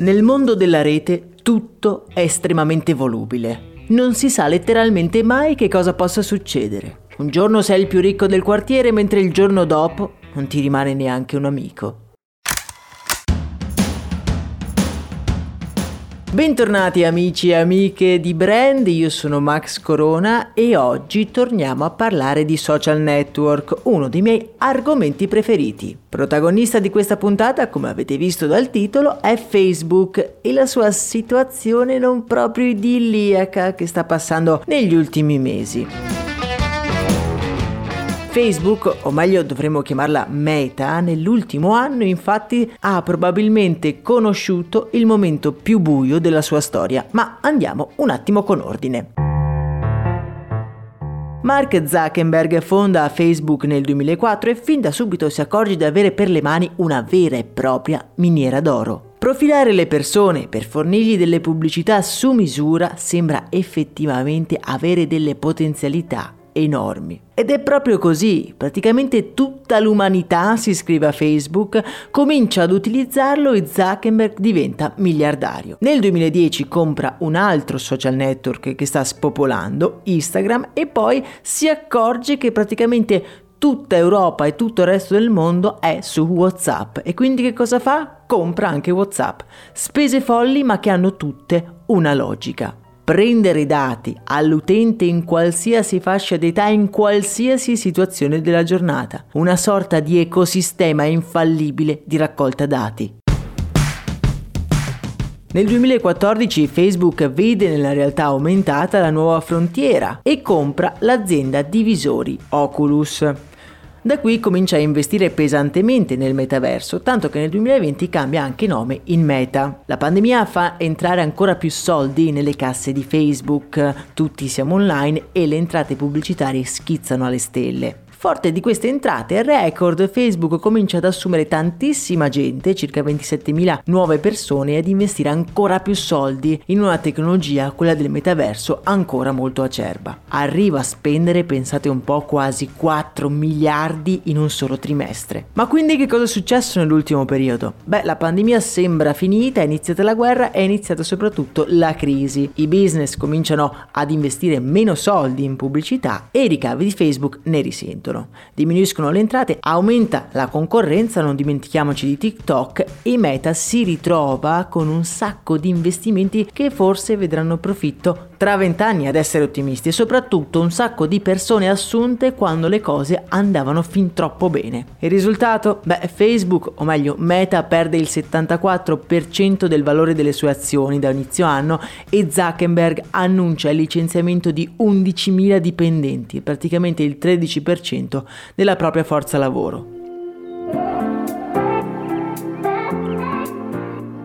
Nel mondo della rete tutto è estremamente volubile. Non si sa letteralmente mai che cosa possa succedere. Un giorno sei il più ricco del quartiere, mentre il giorno dopo non ti rimane neanche un amico. Bentornati amici e amiche di Brand, io sono Max Corona e oggi torniamo a parlare di social network, uno dei miei argomenti preferiti. Protagonista di questa puntata, come avete visto dal titolo, è Facebook e la sua situazione non proprio idilliaca che sta passando negli ultimi mesi. Facebook, o meglio dovremmo chiamarla Meta, nell'ultimo anno infatti ha probabilmente conosciuto il momento più buio della sua storia, ma andiamo un attimo con ordine. Mark Zuckerberg fonda Facebook nel 2004 e fin da subito si accorge di avere per le mani una vera e propria miniera d'oro. Profilare le persone per fornirgli delle pubblicità su misura sembra effettivamente avere delle potenzialità enormi. Ed è proprio così, praticamente tutta l'umanità si iscrive a Facebook, comincia ad utilizzarlo e Zuckerberg diventa miliardario. Nel 2010 compra un altro social network che sta spopolando, Instagram, e poi si accorge che praticamente tutta Europa e tutto il resto del mondo è su WhatsApp e quindi che cosa fa? Compra anche WhatsApp. Spese folli ma che hanno tutte una logica prendere dati all'utente in qualsiasi fascia d'età, in qualsiasi situazione della giornata, una sorta di ecosistema infallibile di raccolta dati. Nel 2014 Facebook vede nella realtà aumentata la nuova frontiera e compra l'azienda divisori Oculus. Da qui comincia a investire pesantemente nel metaverso, tanto che nel 2020 cambia anche nome in Meta. La pandemia fa entrare ancora più soldi nelle casse di Facebook, tutti siamo online e le entrate pubblicitarie schizzano alle stelle. Forte di queste entrate record, Facebook comincia ad assumere tantissima gente, circa 27.000 nuove persone, e ad investire ancora più soldi in una tecnologia, quella del metaverso, ancora molto acerba. Arriva a spendere, pensate un po', quasi 4 miliardi in un solo trimestre. Ma quindi che cosa è successo nell'ultimo periodo? Beh, la pandemia sembra finita, è iniziata la guerra, è iniziata soprattutto la crisi. I business cominciano ad investire meno soldi in pubblicità e i ricavi di Facebook ne risentono risentono, diminuiscono le entrate, aumenta la concorrenza, non dimentichiamoci di TikTok e Meta si ritrova con un sacco di investimenti che forse vedranno profitto tra vent'anni ad essere ottimisti e soprattutto un sacco di persone assunte quando le cose andavano fin troppo bene. Il risultato? Beh, Facebook, o meglio Meta, perde il 74% del valore delle sue azioni da inizio anno e Zuckerberg annuncia il licenziamento di 11.000 dipendenti, praticamente il 13% della propria forza lavoro.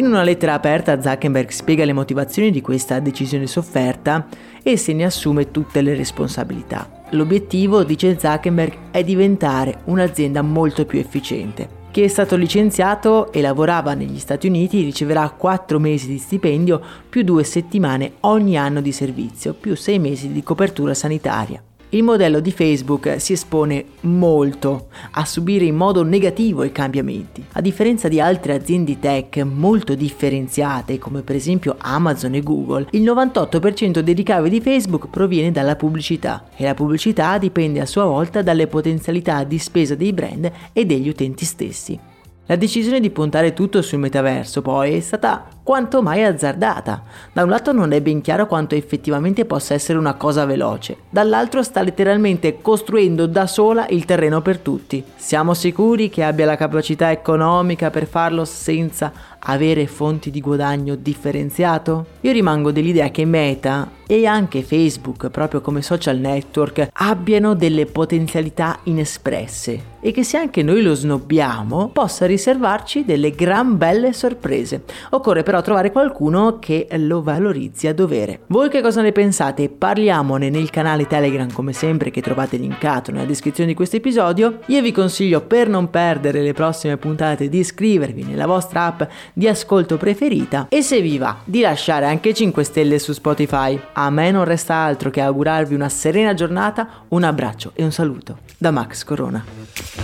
In una lettera aperta Zuckerberg spiega le motivazioni di questa decisione sofferta e se ne assume tutte le responsabilità. L'obiettivo, dice Zuckerberg, è diventare un'azienda molto più efficiente. Chi è stato licenziato e lavorava negli Stati Uniti riceverà 4 mesi di stipendio più 2 settimane ogni anno di servizio, più 6 mesi di copertura sanitaria il modello di Facebook si espone molto a subire in modo negativo i cambiamenti. A differenza di altre aziende tech molto differenziate come per esempio Amazon e Google, il 98% dei ricavi di Facebook proviene dalla pubblicità e la pubblicità dipende a sua volta dalle potenzialità di spesa dei brand e degli utenti stessi. La decisione di puntare tutto sul metaverso poi è stata quanto mai azzardata. Da un lato non è ben chiaro quanto effettivamente possa essere una cosa veloce, dall'altro sta letteralmente costruendo da sola il terreno per tutti. Siamo sicuri che abbia la capacità economica per farlo senza avere fonti di guadagno differenziato? Io rimango dell'idea che Meta e anche Facebook, proprio come social network, abbiano delle potenzialità inespresse e che se anche noi lo snobbiamo possa riservarci delle gran belle sorprese. Occorre però trovare qualcuno che lo valorizzi a dovere. Voi che cosa ne pensate? Parliamone nel canale Telegram come sempre che trovate linkato nella descrizione di questo episodio. Io vi consiglio per non perdere le prossime puntate di iscrivervi nella vostra app di ascolto preferita e se vi va di lasciare anche 5 stelle su Spotify. A me non resta altro che augurarvi una serena giornata, un abbraccio e un saluto da Max Corona.